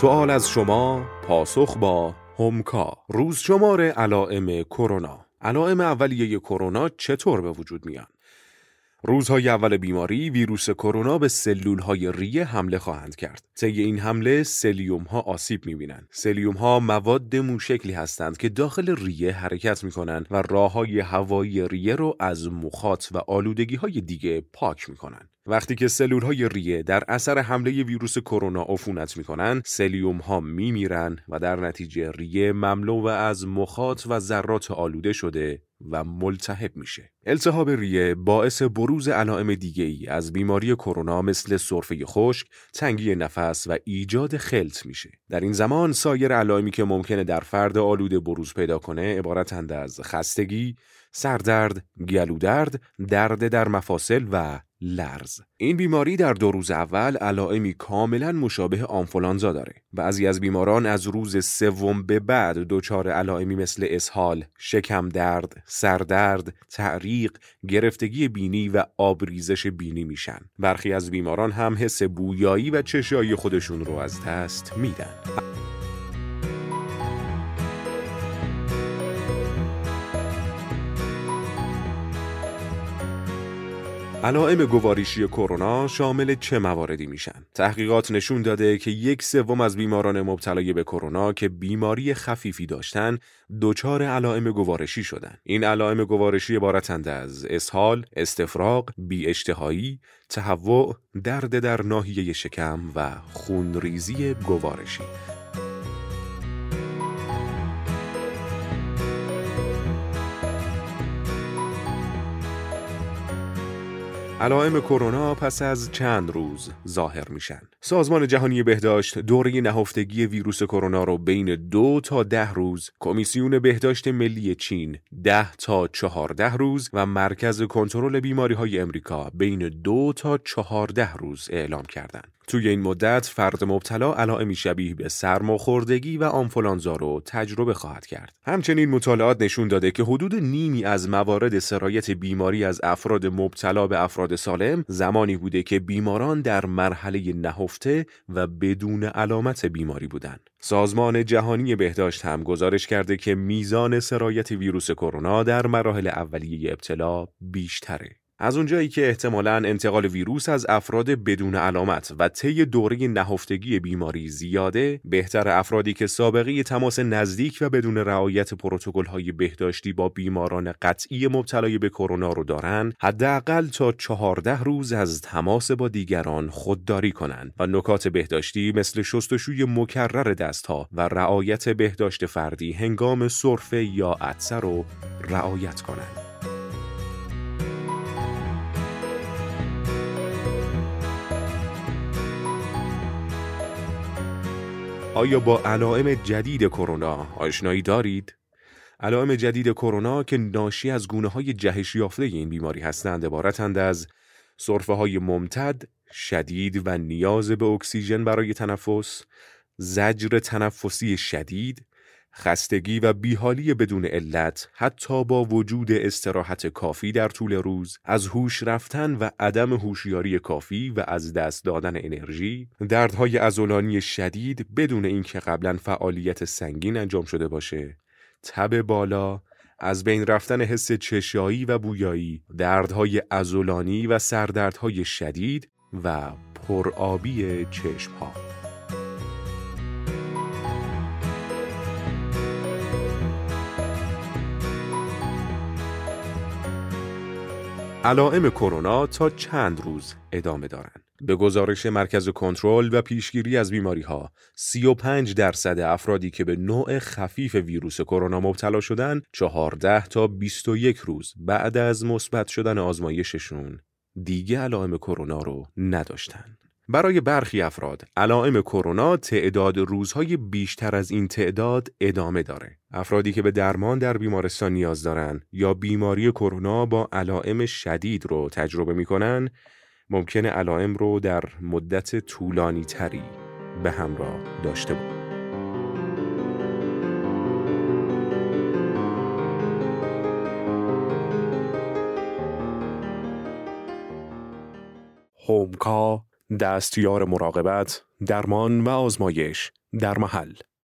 سوال از شما پاسخ با همکا روز شمار علائم کرونا علائم اولیه کرونا چطور به وجود میان روزهای اول بیماری ویروس کرونا به سلول های ریه حمله خواهند کرد. طی این حمله سیلیوم ها آسیب می‌بینند. سیلیوم ها مواد مو شکلی هستند که داخل ریه حرکت می‌کنند و راه های هوایی ریه رو از مخاط و آلودگی های دیگه پاک می‌کنند. وقتی که سلول های ریه در اثر حمله ویروس کرونا عفونت می‌کنن سیلیوم ها میمیرن و در نتیجه ریه مملو از مخاط و ذرات آلوده شده و ملتهب میشه. التهاب ریه باعث بروز علائم دیگه ای از بیماری کرونا مثل سرفه خشک، تنگی نفس و ایجاد خلط میشه. در این زمان سایر علائمی که ممکنه در فرد آلوده بروز پیدا کنه عبارتند از خستگی، سردرد، گلودرد، درد در مفاصل و لرز این بیماری در دو روز اول علائمی کاملا مشابه آنفولانزا داره. بعضی از بیماران از روز سوم به بعد دچار علائمی مثل اسهال شکم درد سردرد تعریق گرفتگی بینی و آبریزش بینی میشن. برخی از بیماران هم حس بویایی و چشایی خودشون رو از دست میدن. علائم گواریشی کرونا شامل چه مواردی میشن؟ تحقیقات نشون داده که یک سوم از بیماران مبتلای به کرونا که بیماری خفیفی داشتن دچار علائم گوارشی شدن. این علائم گوارشی عبارتند از اسهال، استفراغ، بی اشتهایی، تهوع، درد در ناحیه شکم و خونریزی گوارشی. علائم کرونا پس از چند روز ظاهر میشن. سازمان جهانی بهداشت دوره نهفتگی ویروس کرونا رو بین دو تا ده روز، کمیسیون بهداشت ملی چین ده تا چهارده روز و مرکز کنترل بیماری های امریکا بین دو تا چهارده روز اعلام کردند. توی این مدت فرد مبتلا علائمی شبیه به سرماخوردگی و آنفولانزا رو تجربه خواهد کرد. همچنین مطالعات نشون داده که حدود نیمی از موارد سرایت بیماری از افراد مبتلا به افراد سالم زمانی بوده که بیماران در مرحله نهفته و بدون علامت بیماری بودند. سازمان جهانی بهداشت هم گزارش کرده که میزان سرایت ویروس کرونا در مراحل اولیه ابتلا بیشتره. از اونجایی که احتمالا انتقال ویروس از افراد بدون علامت و طی دوره نهفتگی بیماری زیاده بهتر افرادی که سابقه تماس نزدیک و بدون رعایت های بهداشتی با بیماران قطعی مبتلای به کرونا رو دارن حداقل تا چهارده روز از تماس با دیگران خودداری کنند و نکات بهداشتی مثل شستشوی مکرر دستها و رعایت بهداشت فردی هنگام سرفه یا عطسه رو رعایت کنند. آیا با علائم جدید کرونا آشنایی دارید؟ علائم جدید کرونا که ناشی از گونه های جهش یافته این بیماری هستند عبارتند از سرفه های ممتد، شدید و نیاز به اکسیژن برای تنفس، زجر تنفسی شدید، خستگی و بیحالی بدون علت حتی با وجود استراحت کافی در طول روز از هوش رفتن و عدم هوشیاری کافی و از دست دادن انرژی دردهای عضلانی شدید بدون اینکه قبلا فعالیت سنگین انجام شده باشه. تب بالا از بین رفتن حس چشایی و بویایی دردهای عضلانی و سردردهای شدید و پرآبی چشمها. علائم کرونا تا چند روز ادامه دارند. به گزارش مرکز کنترل و پیشگیری از بیماری ها 35 درصد افرادی که به نوع خفیف ویروس کرونا مبتلا شدن 14 تا 21 روز بعد از مثبت شدن آزمایششون دیگه علائم کرونا رو نداشتند. برای برخی افراد علائم کرونا تعداد روزهای بیشتر از این تعداد ادامه داره. افرادی که به درمان در بیمارستان نیاز دارن یا بیماری کرونا با علائم شدید رو تجربه می‌کنن ممکنه علائم رو در مدت طولانی تری به همراه داشته باشند. هومکا دستیار مراقبت، درمان و آزمایش در محل.